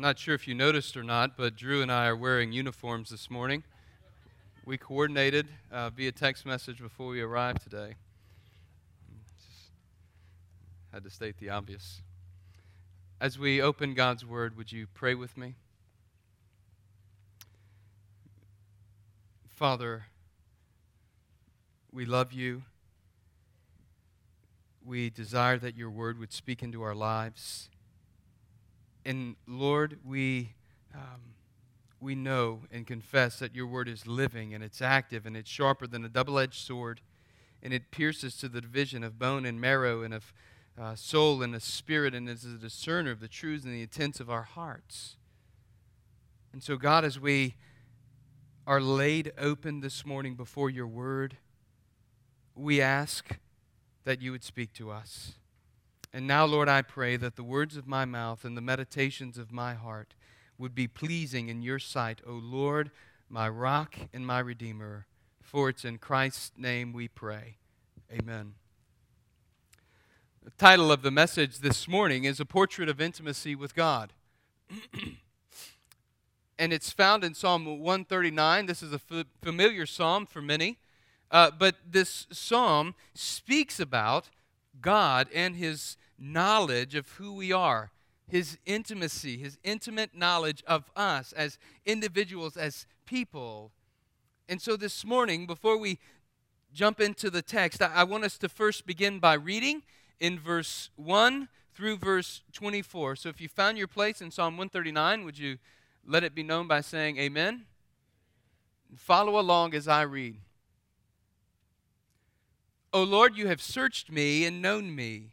Not sure if you noticed or not, but Drew and I are wearing uniforms this morning. We coordinated uh, via text message before we arrived today. Just had to state the obvious. As we open God's Word, would you pray with me? Father, we love you. We desire that your Word would speak into our lives. And Lord, we, um, we know and confess that your word is living and it's active and it's sharper than a double edged sword and it pierces to the division of bone and marrow and of uh, soul and of spirit and is a discerner of the truths and the intents of our hearts. And so, God, as we are laid open this morning before your word, we ask that you would speak to us. And now, Lord, I pray that the words of my mouth and the meditations of my heart would be pleasing in your sight, O Lord, my rock and my redeemer. For it's in Christ's name we pray. Amen. The title of the message this morning is A Portrait of Intimacy with God. and it's found in Psalm 139. This is a f- familiar psalm for many. Uh, but this psalm speaks about God and his knowledge of who we are, his intimacy, his intimate knowledge of us as individuals, as people. And so this morning, before we jump into the text, I, I want us to first begin by reading in verse 1 through verse 24. So if you found your place in Psalm 139, would you let it be known by saying amen? Follow along as I read. O Lord, you have searched me and known me.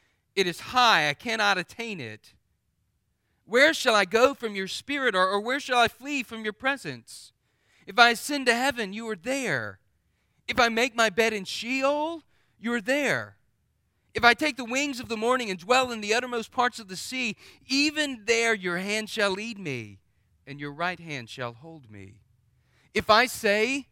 It is high, I cannot attain it. Where shall I go from your spirit, or, or where shall I flee from your presence? If I ascend to heaven, you are there. If I make my bed in Sheol, you are there. If I take the wings of the morning and dwell in the uttermost parts of the sea, even there your hand shall lead me, and your right hand shall hold me. If I say,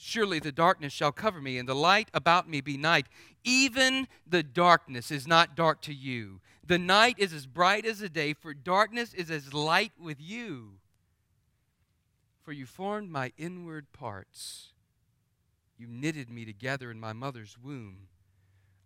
Surely the darkness shall cover me, and the light about me be night. Even the darkness is not dark to you. The night is as bright as the day, for darkness is as light with you. For you formed my inward parts. You knitted me together in my mother's womb.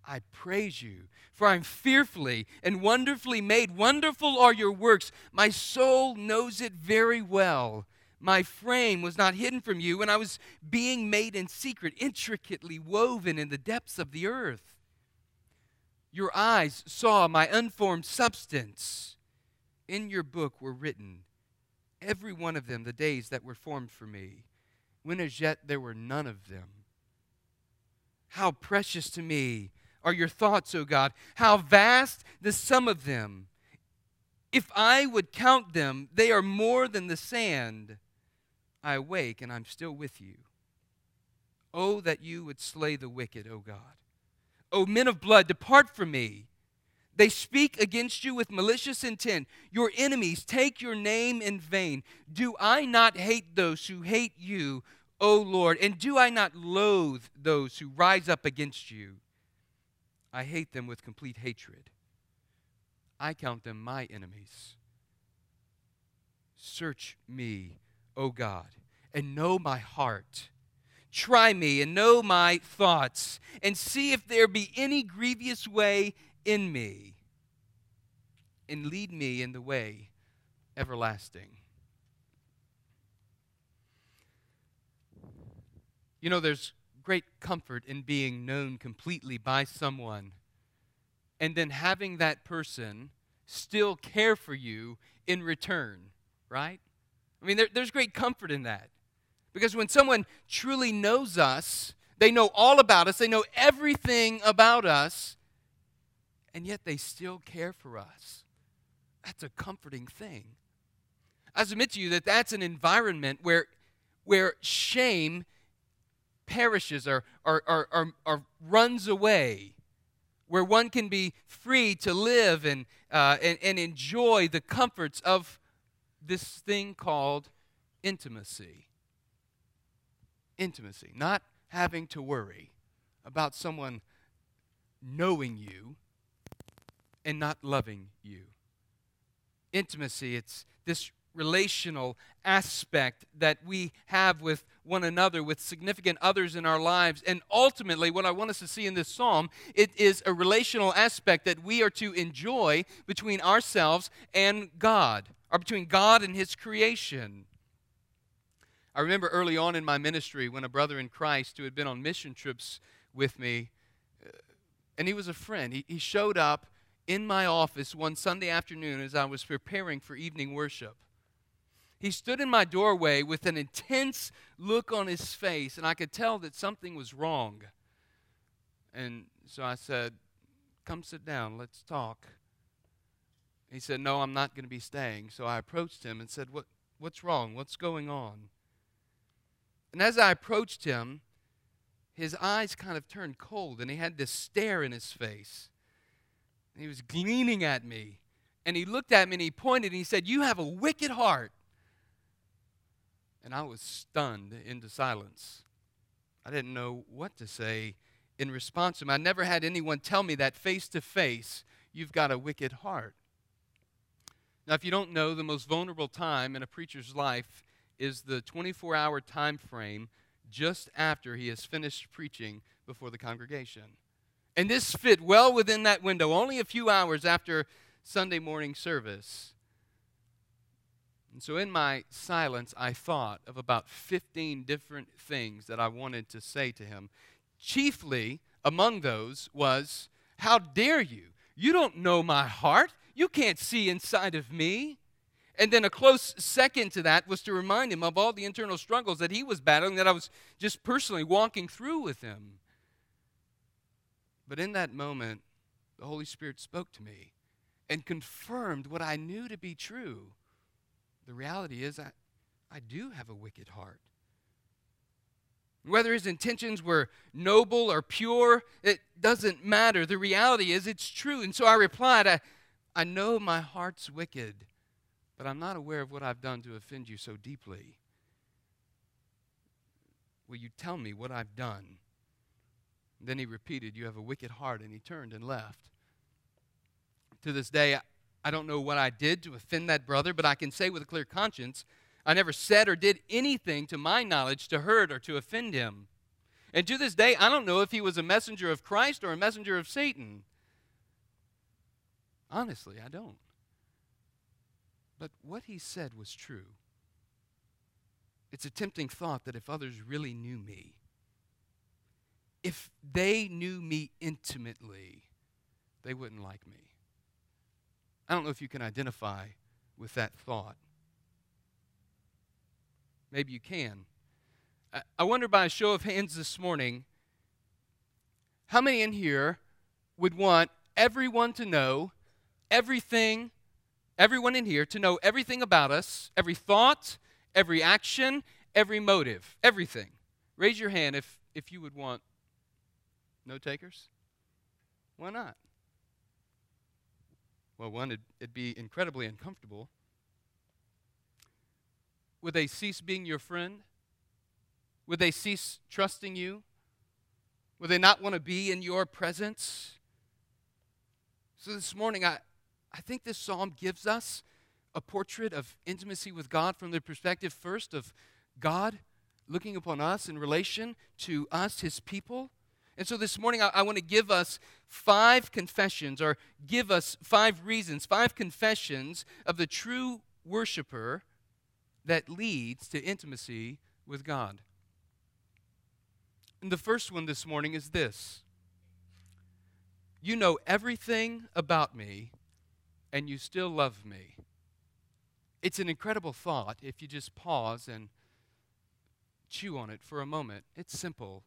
I praise you, for I'm fearfully and wonderfully made. Wonderful are your works. My soul knows it very well. My frame was not hidden from you when I was being made in secret, intricately woven in the depths of the earth. Your eyes saw my unformed substance. In your book were written, every one of them, the days that were formed for me, when as yet there were none of them. How precious to me are your thoughts, O God! How vast the sum of them! If I would count them, they are more than the sand. I awake and I'm still with you. Oh, that you would slay the wicked, O God. O men of blood, depart from me. They speak against you with malicious intent. Your enemies take your name in vain. Do I not hate those who hate you, O Lord? And do I not loathe those who rise up against you? I hate them with complete hatred. I count them my enemies. Search me O God, and know my heart. Try me and know my thoughts, and see if there be any grievous way in me, and lead me in the way everlasting. You know, there's great comfort in being known completely by someone and then having that person still care for you in return, right? I mean, there, there's great comfort in that. Because when someone truly knows us, they know all about us, they know everything about us, and yet they still care for us. That's a comforting thing. I submit to you that that's an environment where, where shame perishes or, or, or, or, or runs away, where one can be free to live and, uh, and, and enjoy the comforts of this thing called intimacy. Intimacy, not having to worry about someone knowing you and not loving you. Intimacy, it's this relational aspect that we have with one another, with significant others in our lives. And ultimately, what I want us to see in this psalm, it is a relational aspect that we are to enjoy between ourselves and God, or between God and His creation. I remember early on in my ministry when a brother in Christ who had been on mission trips with me, uh, and he was a friend, he, he showed up in my office one Sunday afternoon as I was preparing for evening worship. He stood in my doorway with an intense look on his face, and I could tell that something was wrong. And so I said, Come sit down, let's talk. He said, No, I'm not going to be staying. So I approached him and said, what, What's wrong? What's going on? And as I approached him, his eyes kind of turned cold and he had this stare in his face. He was gleaning at me. And he looked at me and he pointed and he said, You have a wicked heart. And I was stunned into silence. I didn't know what to say in response to him. I never had anyone tell me that face to face, you've got a wicked heart. Now, if you don't know, the most vulnerable time in a preacher's life is the 24 hour time frame just after he has finished preaching before the congregation. And this fit well within that window, only a few hours after Sunday morning service. And so, in my silence, I thought of about 15 different things that I wanted to say to him. Chiefly among those was, How dare you? You don't know my heart. You can't see inside of me. And then a close second to that was to remind him of all the internal struggles that he was battling, that I was just personally walking through with him. But in that moment, the Holy Spirit spoke to me and confirmed what I knew to be true. The reality is, I, I do have a wicked heart. Whether his intentions were noble or pure, it doesn't matter. The reality is, it's true. And so I replied, I, I know my heart's wicked but I'm not aware of what I've done to offend you so deeply. Will you tell me what I've done? then he repeated, You have a wicked heart, and he turned and left. To this day, I don't know what I did to offend that brother, but I can say with a clear conscience, I never said or did anything to my knowledge to hurt or to offend him. And to this day, I don't know if he was a messenger of Christ or a messenger of Satan. Honestly, I don't. But what he said was true. It's a tempting thought that if others really knew me, if they knew me intimately, they wouldn't like me. I don't know if you can identify with that thought. Maybe you can. I wonder by a show of hands this morning, how many in here would want everyone to know everything everyone in here to know everything about us, every thought, every action, every motive, everything. Raise your hand if, if you would want no takers. Why not? Well, one, it'd, it'd be incredibly uncomfortable. Would they cease being your friend? Would they cease trusting you? Would they not want to be in your presence? So this morning, I, I think this psalm gives us a portrait of intimacy with God from the perspective first of God looking upon us in relation to us, his people. And so this morning, I, I want to give us five confessions, or give us five reasons, five confessions of the true worshiper that leads to intimacy with God. And the first one this morning is this You know everything about me, and you still love me. It's an incredible thought if you just pause and chew on it for a moment. It's simple,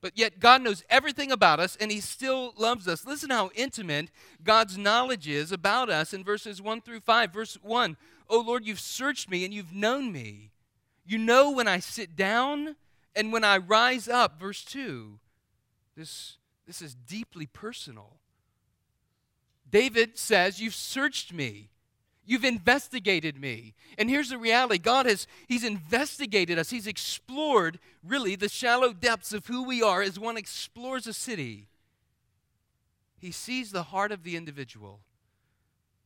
But yet, God knows everything about us and He still loves us. Listen how intimate God's knowledge is about us in verses 1 through 5. Verse 1 Oh Lord, you've searched me and you've known me. You know when I sit down and when I rise up. Verse 2. This, this is deeply personal. David says, You've searched me. You've investigated me. And here's the reality God has He's investigated us. He's explored really the shallow depths of who we are as one explores a city. He sees the heart of the individual.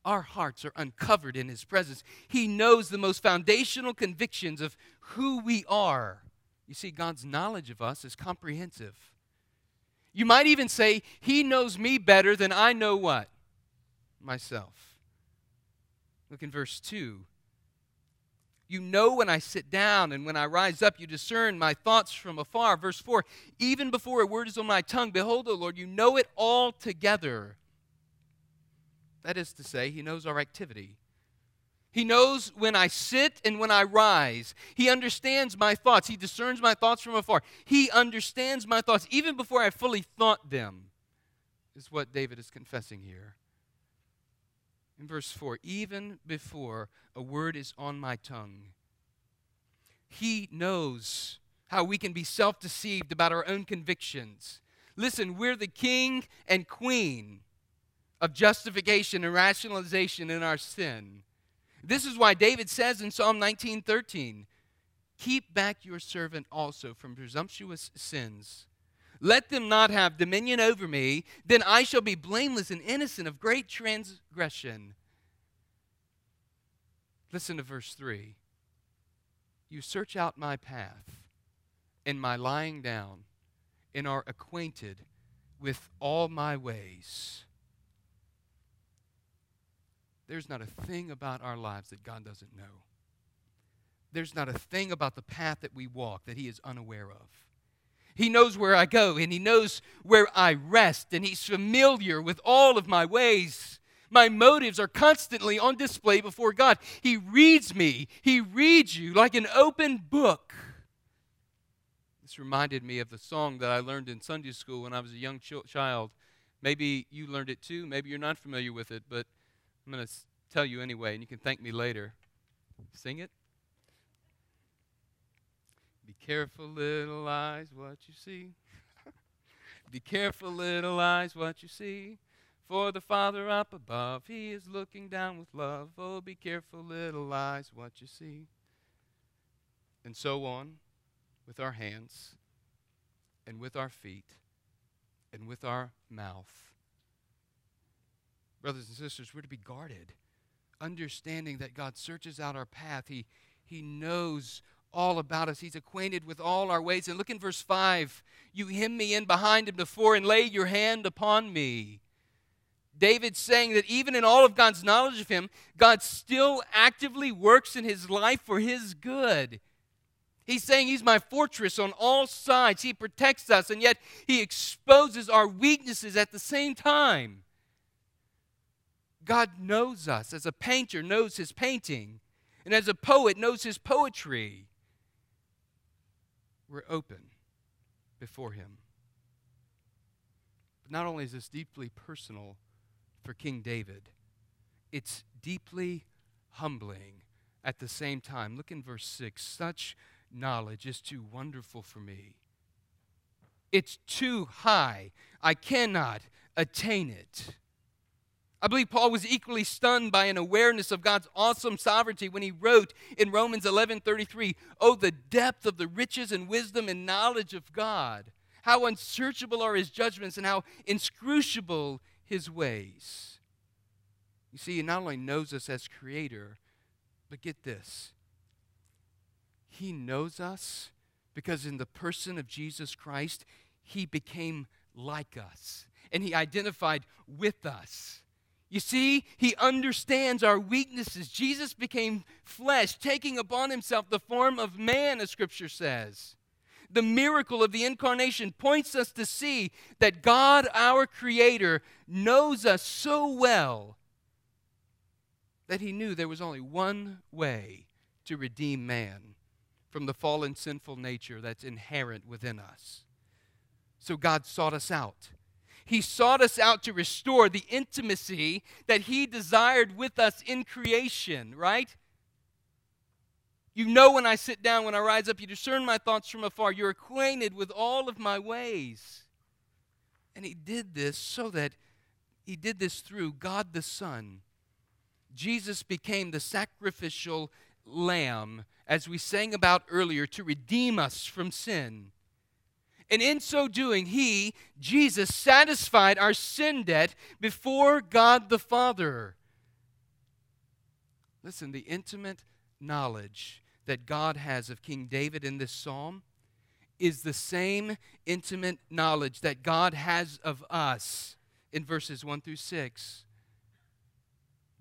Our hearts are uncovered in His presence. He knows the most foundational convictions of who we are. You see, God's knowledge of us is comprehensive. You might even say, He knows me better than I know what? Myself. Look in verse 2. You know when I sit down and when I rise up, you discern my thoughts from afar. Verse 4 Even before a word is on my tongue, behold, O Lord, you know it all together. That is to say, He knows our activity. He knows when I sit and when I rise. He understands my thoughts. He discerns my thoughts from afar. He understands my thoughts even before I fully thought them, is what David is confessing here in verse 4 even before a word is on my tongue, He knows how we can be self deceived about our own convictions. Listen, we're the king and queen of justification and rationalization in our sin. This is why David says in Psalm 19:13, "Keep back your servant also from presumptuous sins. Let them not have dominion over me, then I shall be blameless and innocent of great transgression. Listen to verse 3. You search out my path and my lying down and are acquainted with all my ways. There's not a thing about our lives that God doesn't know. There's not a thing about the path that we walk that He is unaware of. He knows where I go and He knows where I rest, and He's familiar with all of my ways. My motives are constantly on display before God. He reads me, He reads you like an open book. This reminded me of the song that I learned in Sunday school when I was a young ch- child. Maybe you learned it too. Maybe you're not familiar with it, but I'm going to tell you anyway, and you can thank me later. Sing it. Be careful, little eyes, what you see. Be careful, little eyes, what you see. For the Father up above, He is looking down with love. Oh, be careful, little eyes, what you see. And so on with our hands, and with our feet, and with our mouth. Brothers and sisters, we're to be guarded, understanding that God searches out our path. He, he knows all about us. He's acquainted with all our ways. And look in verse 5 You hem me in behind and before, and lay your hand upon me. David's saying that even in all of God's knowledge of him, God still actively works in his life for his good. He's saying he's my fortress on all sides. He protects us, and yet he exposes our weaknesses at the same time. God knows us as a painter knows his painting, and as a poet knows his poetry. We're open before him. But not only is this deeply personal, for King David. It's deeply humbling at the same time. Look in verse 6. Such knowledge is too wonderful for me. It's too high. I cannot attain it. I believe Paul was equally stunned by an awareness of God's awesome sovereignty when he wrote in Romans 11:33, "Oh the depth of the riches and wisdom and knowledge of God. How unsearchable are his judgments and how inscrutable his ways. You see, he not only knows us as creator, but get this. He knows us because in the person of Jesus Christ, he became like us and he identified with us. You see, he understands our weaknesses. Jesus became flesh, taking upon himself the form of man, as scripture says the miracle of the incarnation points us to see that God, our Creator, knows us so well that He knew there was only one way to redeem man from the fallen sinful nature that's inherent within us. So God sought us out. He sought us out to restore the intimacy that He desired with us in creation, right? You know when I sit down, when I rise up, you discern my thoughts from afar. You're acquainted with all of my ways. And He did this so that He did this through God the Son. Jesus became the sacrificial lamb, as we sang about earlier, to redeem us from sin. And in so doing, he, Jesus, satisfied our sin debt before God the Father. Listen, the intimate knowledge that God has of King David in this psalm is the same intimate knowledge that God has of us in verses 1 through 6.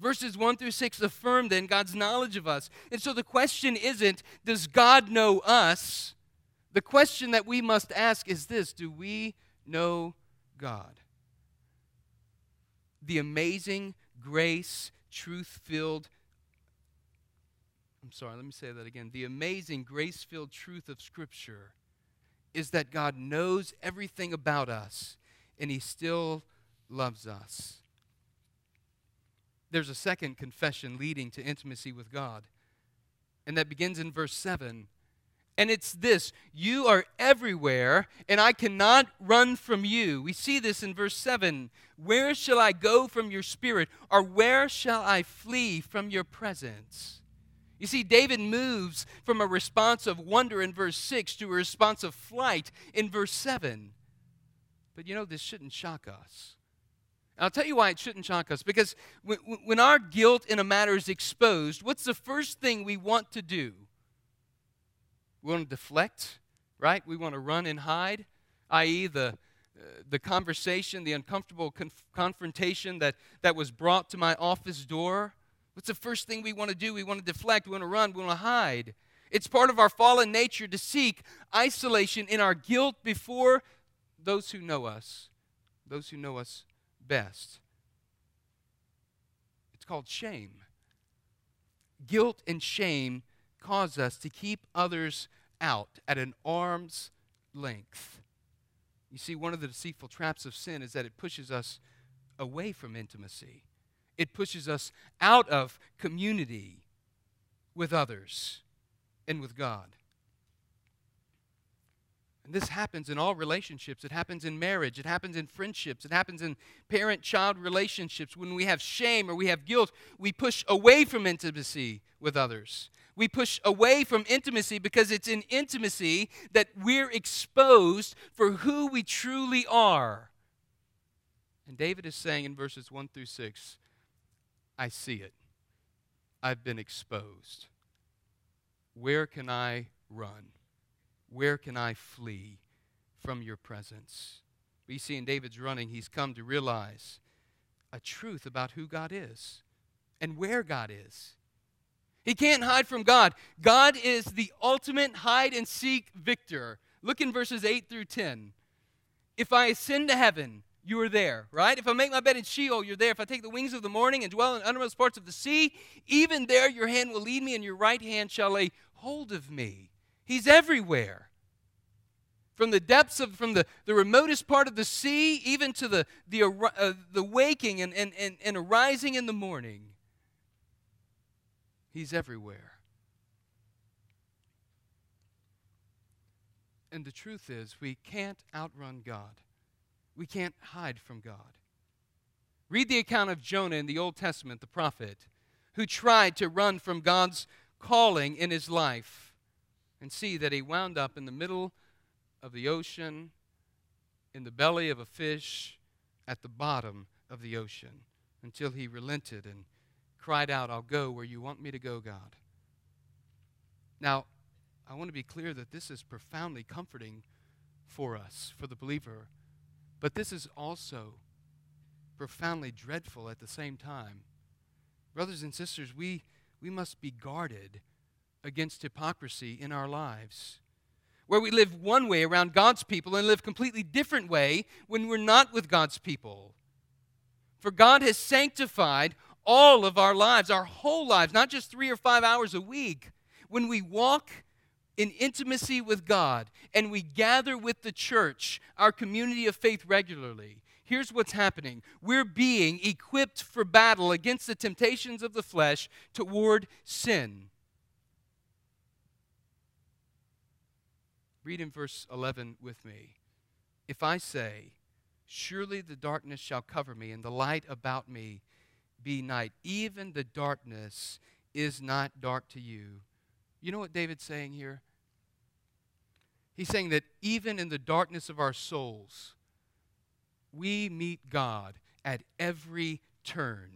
Verses 1 through 6 affirm then God's knowledge of us. And so the question isn't, does God know us? The question that we must ask is this Do we know God? The amazing grace, truth filled, I'm sorry, let me say that again. The amazing grace filled truth of Scripture is that God knows everything about us and He still loves us there's a second confession leading to intimacy with God. And that begins in verse 7. And it's this You are everywhere, and I cannot run from you. We see this in verse 7. Where shall I go from your spirit, or where shall I flee from your presence? You see, David moves from a response of wonder in verse 6 to a response of flight in verse 7. But you know, this shouldn't shock us. I'll tell you why it shouldn't shock us. Because when, our guilt in a matter is exposed, what's the first thing we want to do? We want to deflect, right? We want to run and hide, i.e., the, uh, the conversation, the uncomfortable conf- confrontation that, that was brought to my office door. What's the first thing we want to do? We want to deflect, we want to run, we want to hide. It's part of our fallen nature to seek isolation in our guilt before those who know us, those who know us best. It's called shame. Guilt and shame cause us to keep others out at an arm's length. You see, one of the deceitful traps of sin is that it pushes us away from intimacy, it pushes us out of community with others and with God. And this happens in all relationships. It happens in marriage. It happens in friendships. It happens in parent child relationships. When we have shame or we have guilt, we push away from intimacy with others. We push away from intimacy because it's in intimacy that we're exposed for who we truly are. And David is saying in verses 1 through 6 I see it. I've been exposed. Where can I run? Where can I flee from your presence? We see in David's running, he's come to realize a truth about who God is and where God is. He can't hide from God. God is the ultimate hide and seek victor. Look in verses 8 through 10. If I ascend to heaven, you are there, right? If I make my bed in Sheol, you're there. If I take the wings of the morning and dwell in uttermost parts of the sea, even there your hand will lead me, and your right hand shall lay hold of me. He's everywhere. From the depths of, from the, the remotest part of the sea, even to the, the, uh, the waking and, and, and, and arising in the morning. He's everywhere. And the truth is, we can't outrun God. We can't hide from God. Read the account of Jonah in the Old Testament, the prophet, who tried to run from God's calling in his life and see that he wound up in the middle of the ocean, in the belly of a fish, at the bottom of the ocean, until he relented and cried out, I'll go where you want me to go, God. Now, I want to be clear that this is profoundly comforting for us, for the believer, but this is also profoundly dreadful at the same time. Brothers and sisters, we, we must be guarded against hypocrisy in our lives. Where we live one way around God's people and live completely different way when we're not with God's people. For God has sanctified all of our lives, our whole lives, not just three or five hours a week. When we walk in intimacy with God and we gather with the church, our community of faith, regularly, here's what's happening we're being equipped for battle against the temptations of the flesh toward sin. Read in verse 11 with me. If I say, Surely the darkness shall cover me, and the light about me be night, even the darkness is not dark to you. You know what David's saying here? He's saying that even in the darkness of our souls, we meet God at every turn.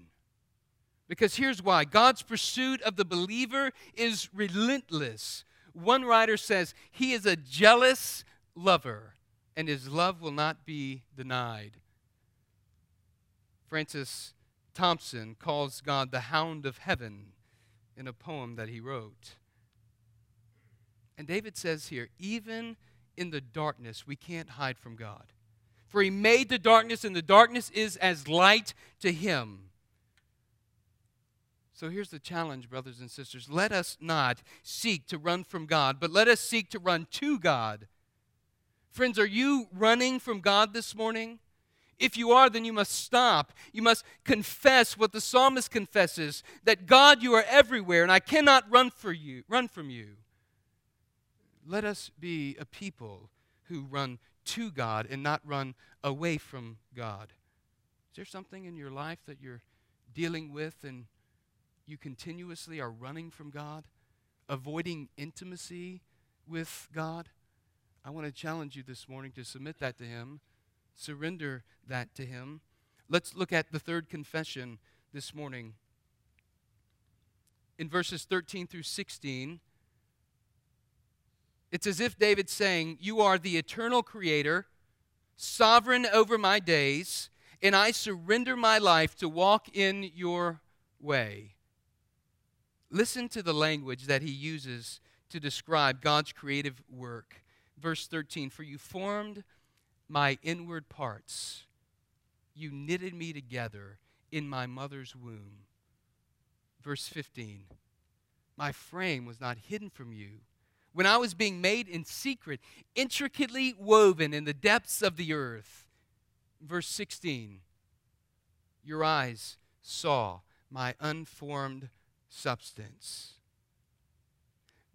Because here's why God's pursuit of the believer is relentless. One writer says, He is a jealous lover, and His love will not be denied. Francis Thompson calls God the hound of heaven in a poem that he wrote. And David says here, even in the darkness, we can't hide from God. For he made the darkness, and the darkness is as light to him. So here's the challenge, brothers and sisters. Let us not seek to run from God, but let us seek to run to God. Friends, are you running from God this morning? If you are, then you must stop. You must confess what the psalmist confesses that God, you are everywhere, and I cannot run for you, run from you. Let us be a people who run to God and not run away from God. Is there something in your life that you're dealing with and you continuously are running from God, avoiding intimacy with God? I want to challenge you this morning to submit that to Him, surrender that to Him. Let's look at the third confession this morning. In verses 13 through 16, it's as if David's saying, You are the eternal creator, sovereign over my days, and I surrender my life to walk in your way. Listen to the language that he uses to describe God's creative work. Verse 13 For you formed my inward parts, you knitted me together in my mother's womb. Verse 15 My frame was not hidden from you when I was being made in secret, intricately woven in the depths of the earth. Verse 16 Your eyes saw my unformed substance.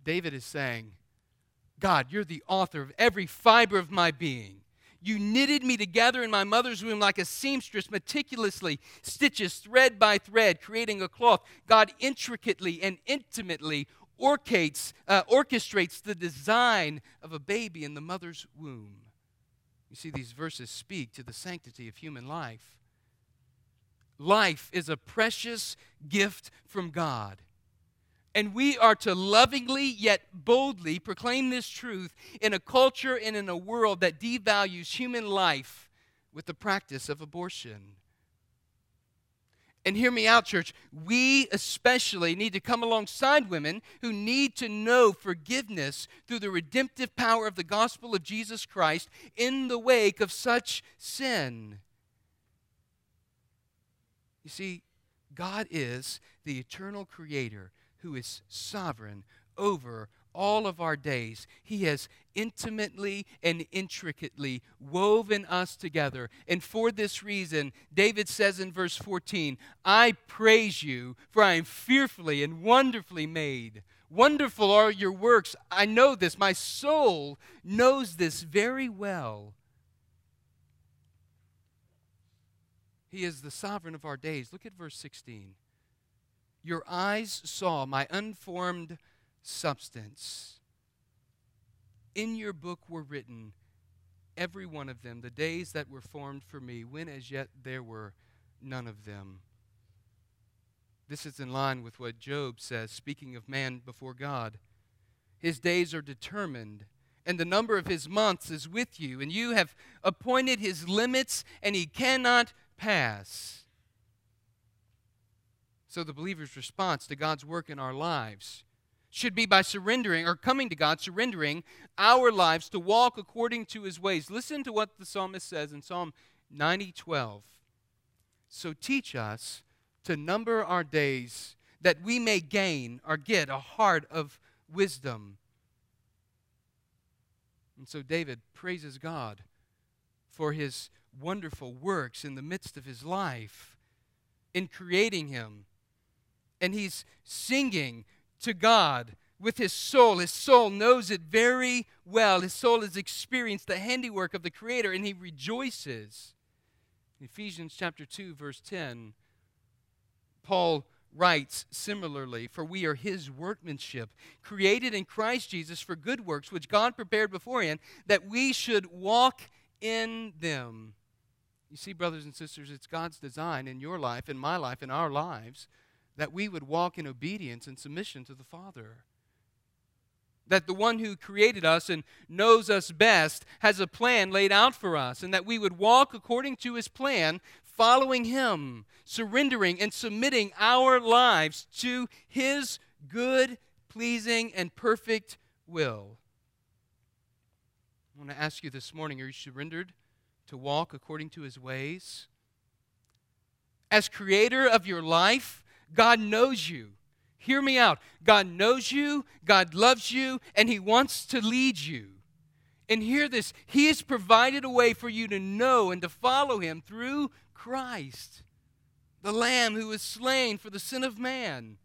David is saying, God, you're the author of every fiber of my being. You knitted me together in my mother's womb like a seamstress meticulously stitches thread by thread, creating a cloth. God intricately and intimately orchestrates, uh, orchestrates the design of a baby in the mother's womb. You see, these verses speak to the sanctity of human life. Life is a precious gift from God. And we are to lovingly yet boldly proclaim this truth in a culture and in a world that devalues human life with the practice of abortion. And hear me out, church. We especially need to come alongside women who need to know forgiveness through the redemptive power of the gospel of Jesus Christ in the wake of such sin. You see, God is the eternal creator who is sovereign over all of our days. He has intimately and intricately woven us together. And for this reason, David says in verse 14, I praise you, for I am fearfully and wonderfully made. Wonderful are your works. I know this. My soul knows this very well. He is the sovereign of our days. Look at verse 16. Your eyes saw my unformed substance. In your book were written, every one of them, the days that were formed for me, when as yet there were none of them. This is in line with what Job says, speaking of man before God. His days are determined, and the number of his months is with you, and you have appointed his limits, and he cannot pass. So, the believer's response to God's work in our lives should be by surrendering or coming to God, surrendering our lives to walk according to his ways. Listen to what the psalmist says in Psalm 90 12. So teach us to number our days that we may gain or get a heart of wisdom. And so David praises God for his wonderful works in the midst of his life in creating him. And he's singing to God with his soul. His soul knows it very well. His soul has experienced the handiwork of the Creator, and he rejoices. Ephesians chapter 2, verse 10, Paul writes similarly, For we are his workmanship, created in Christ Jesus for good works, which God prepared beforehand, that we should walk in them. You see, brothers and sisters, it's God's design in your life, in my life, in our lives, that we would walk in obedience and submission to the Father. That the one who created us and knows us best has a plan laid out for us, and that we would walk according to his plan, following him, surrendering and submitting our lives to his good, pleasing, and perfect will. I want to ask you this morning are you surrendered to walk according to his ways? As creator of your life, God knows you. Hear me out. God knows you, God loves you, and he wants to lead you. And hear this He has provided a way for you to know and to follow Him through Christ, the Lamb who was slain for the sin of man.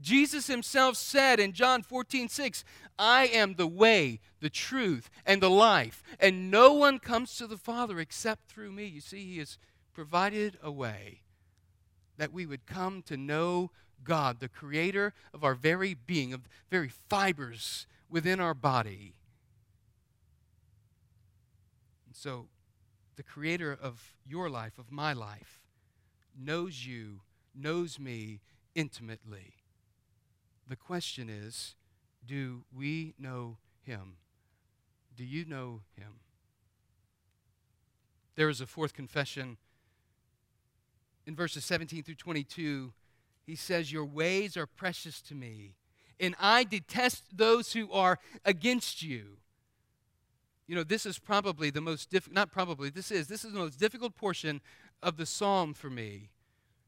Jesus himself said in John 14, 6, I am the way, the truth, and the life, and no one comes to the Father except through me. You see, he has provided a way that we would come to know God, the creator of our very being, of very fibers within our body. And so, the creator of your life, of my life, knows you, knows me intimately. The question is do we know him? Do you know him? There is a fourth confession in verses 17 through 22. He says, Your ways are precious to me, and I detest those who are against you. You know, this is probably the most difficult, not probably, this is, this is the most difficult portion of the psalm for me.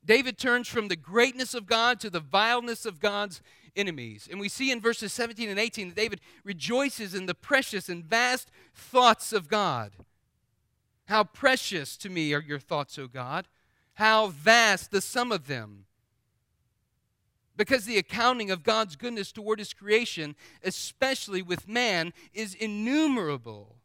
David turns from the greatness of God to the vileness of God's enemies. And we see in verses 17 and 18 that David rejoices in the precious and vast thoughts of God. How precious to me are your thoughts, O God. How vast the sum of them. Because the accounting of God's goodness toward his creation, especially with man, is innumerable.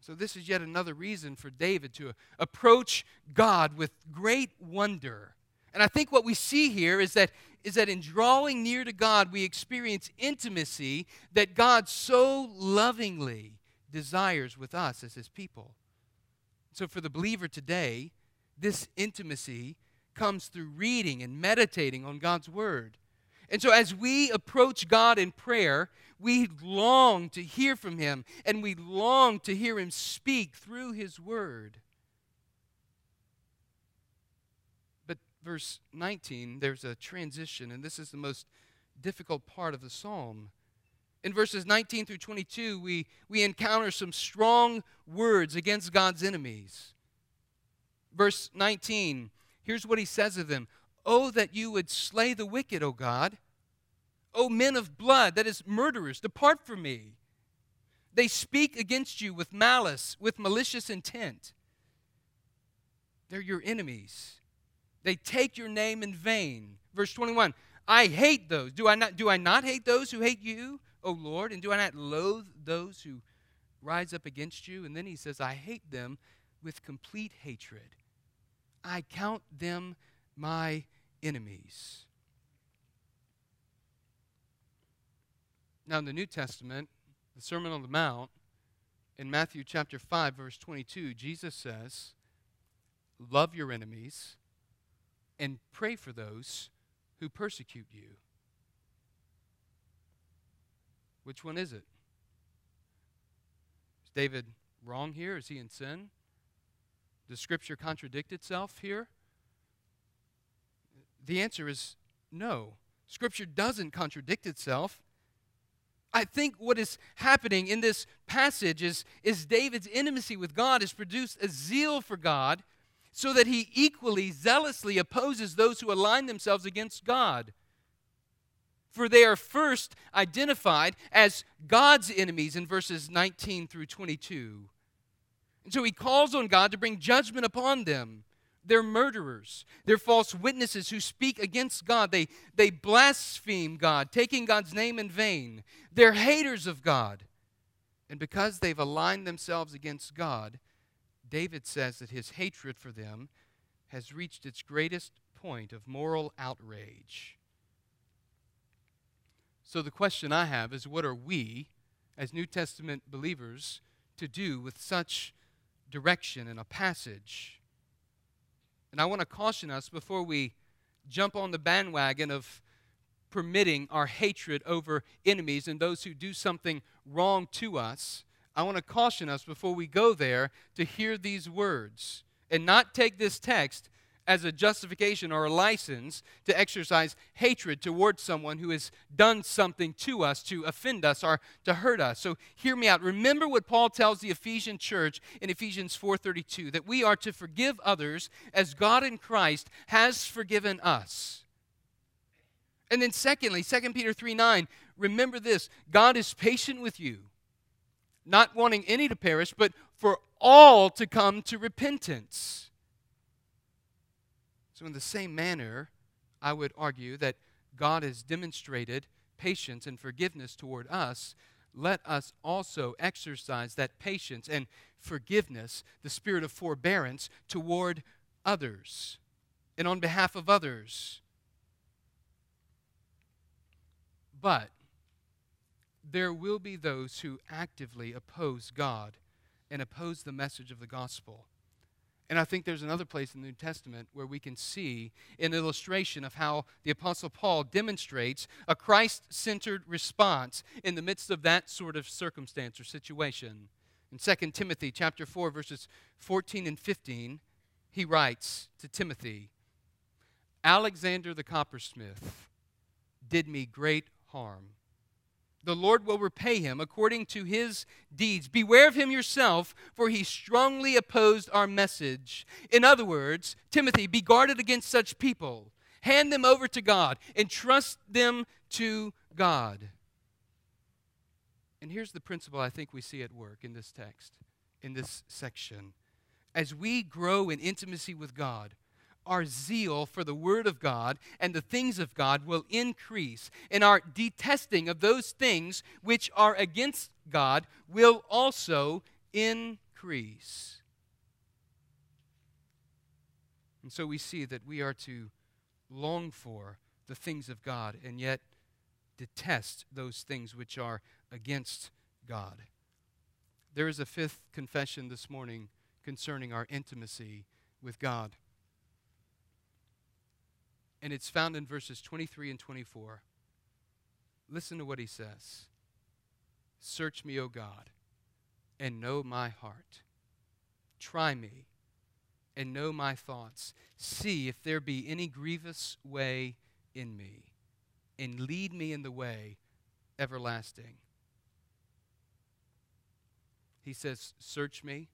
So, this is yet another reason for David to approach God with great wonder. And I think what we see here is that, is that in drawing near to God, we experience intimacy that God so lovingly desires with us as his people. So, for the believer today, this intimacy comes through reading and meditating on God's Word. And so, as we approach God in prayer, we long to hear from him and we long to hear him speak through his word. But verse 19, there's a transition, and this is the most difficult part of the psalm. In verses 19 through 22, we, we encounter some strong words against God's enemies. Verse 19, here's what he says of them Oh, that you would slay the wicked, O God O men of blood, that is, murderers, depart from me. They speak against you with malice, with malicious intent. They're your enemies. They take your name in vain. Verse 21 I hate those. Do I not, do I not hate those who hate you, O Lord? And do I not loathe those who rise up against you? And then he says, I hate them with complete hatred. I count them my enemies. Now, in the New Testament, the Sermon on the Mount, in Matthew chapter 5, verse 22, Jesus says, Love your enemies and pray for those who persecute you. Which one is it? Is David wrong here? Is he in sin? Does Scripture contradict itself here? The answer is no. Scripture doesn't contradict itself. I think what is happening in this passage is, is David's intimacy with God has produced a zeal for God so that he equally zealously opposes those who align themselves against God. For they are first identified as God's enemies in verses 19 through 22. And so he calls on God to bring judgment upon them. They're murderers. They're false witnesses who speak against God. They, they blaspheme God, taking God's name in vain. They're haters of God. And because they've aligned themselves against God, David says that his hatred for them has reached its greatest point of moral outrage. So the question I have is what are we, as New Testament believers, to do with such direction in a passage? And I want to caution us before we jump on the bandwagon of permitting our hatred over enemies and those who do something wrong to us. I want to caution us before we go there to hear these words and not take this text as a justification or a license to exercise hatred towards someone who has done something to us to offend us or to hurt us. So hear me out. Remember what Paul tells the Ephesian church in Ephesians 4:32 that we are to forgive others as God in Christ has forgiven us. And then secondly, 2 Peter 3 9, remember this God is patient with you, not wanting any to perish, but for all to come to repentance. So, in the same manner, I would argue that God has demonstrated patience and forgiveness toward us. Let us also exercise that patience and forgiveness, the spirit of forbearance, toward others and on behalf of others. But there will be those who actively oppose God and oppose the message of the gospel. And I think there's another place in the New Testament where we can see an illustration of how the Apostle Paul demonstrates a Christ centered response in the midst of that sort of circumstance or situation. In 2 Timothy chapter 4, verses 14 and 15, he writes to Timothy, Alexander the coppersmith did me great harm the Lord will repay him according to his deeds. Beware of him yourself, for he strongly opposed our message. In other words, Timothy, be guarded against such people. Hand them over to God and trust them to God. And here's the principle I think we see at work in this text, in this section. As we grow in intimacy with God, our zeal for the Word of God and the things of God will increase, and our detesting of those things which are against God will also increase. And so we see that we are to long for the things of God and yet detest those things which are against God. There is a fifth confession this morning concerning our intimacy with God and it's found in verses 23 and 24. Listen to what he says Search me, O God, and know my heart. Try me and know my thoughts. See if there be any grievous way in me, and lead me in the way everlasting. He says, Search me,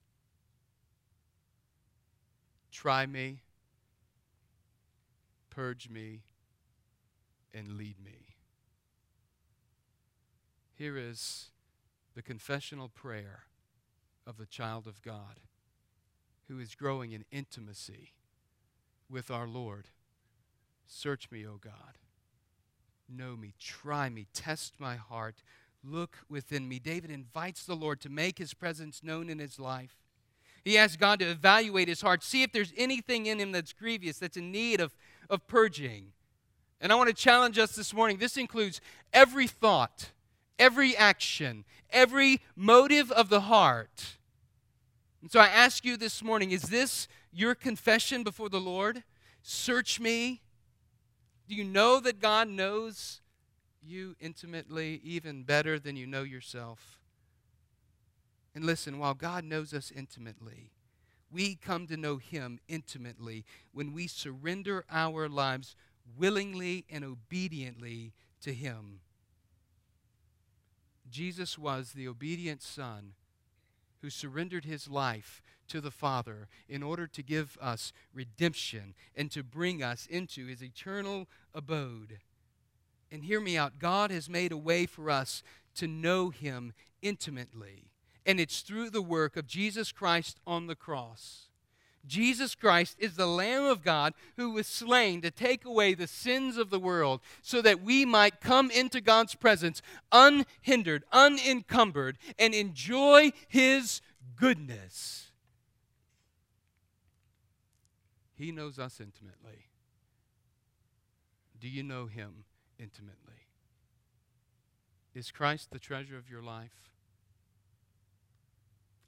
try me, purge me, and lead me. Here is the confessional prayer of the child of God who is growing in intimacy with our Lord. Search me, O God. Know me, try me, test my heart, look within me. David invites the Lord to make his presence known in his life. He asks God to evaluate his heart, see if there's anything in him that's grievous, that's in need of of purging. And I want to challenge us this morning. This includes every thought, every action, every motive of the heart. And so I ask you this morning is this your confession before the Lord? Search me. Do you know that God knows you intimately, even better than you know yourself? And listen, while God knows us intimately, we come to know Him intimately when we surrender our lives willingly and obediently to Him. Jesus was the obedient Son who surrendered his life to the Father in order to give us redemption and to bring us into his eternal abode. And hear me out God has made a way for us to know Him intimately. And it's through the work of Jesus Christ on the cross. Jesus Christ is the Lamb of God who was slain to take away the sins of the world so that we might come into God's presence unhindered, unencumbered, and enjoy His goodness. He knows us intimately. Do you know Him intimately? Is Christ the treasure of your life?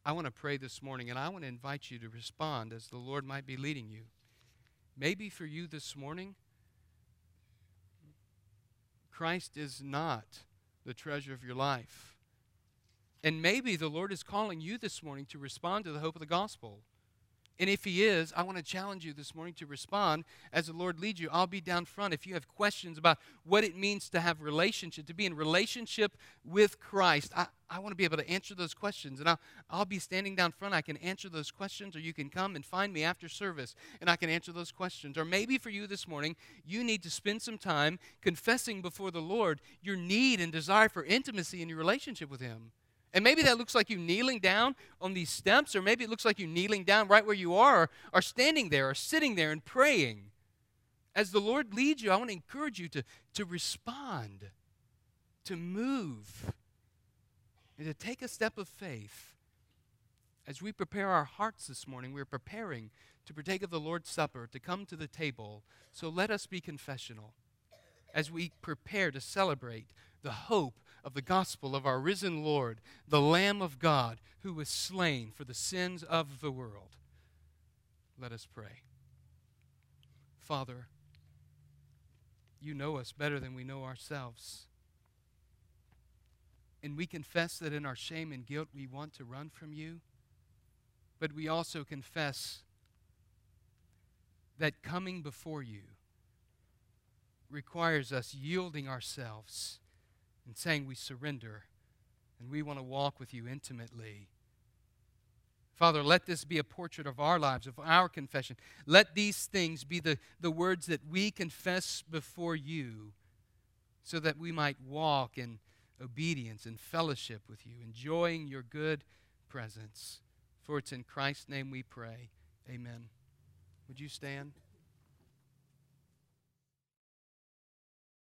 I want to pray this morning and I want to invite you to respond as the Lord might be leading you. Maybe for you this morning, Christ is not the treasure of your life. And maybe the Lord is calling you this morning to respond to the hope of the gospel. And if He is, I want to challenge you this morning to respond as the Lord leads you. I'll be down front if you have questions about what it means to have relationship, to be in relationship with Christ. I, I want to be able to answer those questions. And I'll, I'll be standing down front. I can answer those questions, or you can come and find me after service and I can answer those questions. Or maybe for you this morning, you need to spend some time confessing before the Lord your need and desire for intimacy in your relationship with Him. And maybe that looks like you kneeling down on these steps, or maybe it looks like you kneeling down right where you are, or, standing there, or sitting there and praying. As the Lord leads you, I want to encourage you to, to respond, to move, and to take a step of faith. As we prepare our hearts this morning, we're preparing to partake of the Lord's Supper, to come to the table. So let us be confessional as we prepare to celebrate the hope of the gospel of our risen Lord, the Lamb of God, who was slain for the sins of the world. Let us pray. Father, you know us better than we know ourselves. And we confess that in our shame and guilt we want to run from you. But we also confess that coming before you requires us yielding ourselves and saying we surrender and we want to walk with you intimately. Father, let this be a portrait of our lives, of our confession. Let these things be the, the words that we confess before you so that we might walk in obedience and fellowship with you, enjoying your good presence. For it's in Christ's name we pray. Amen. Would you stand?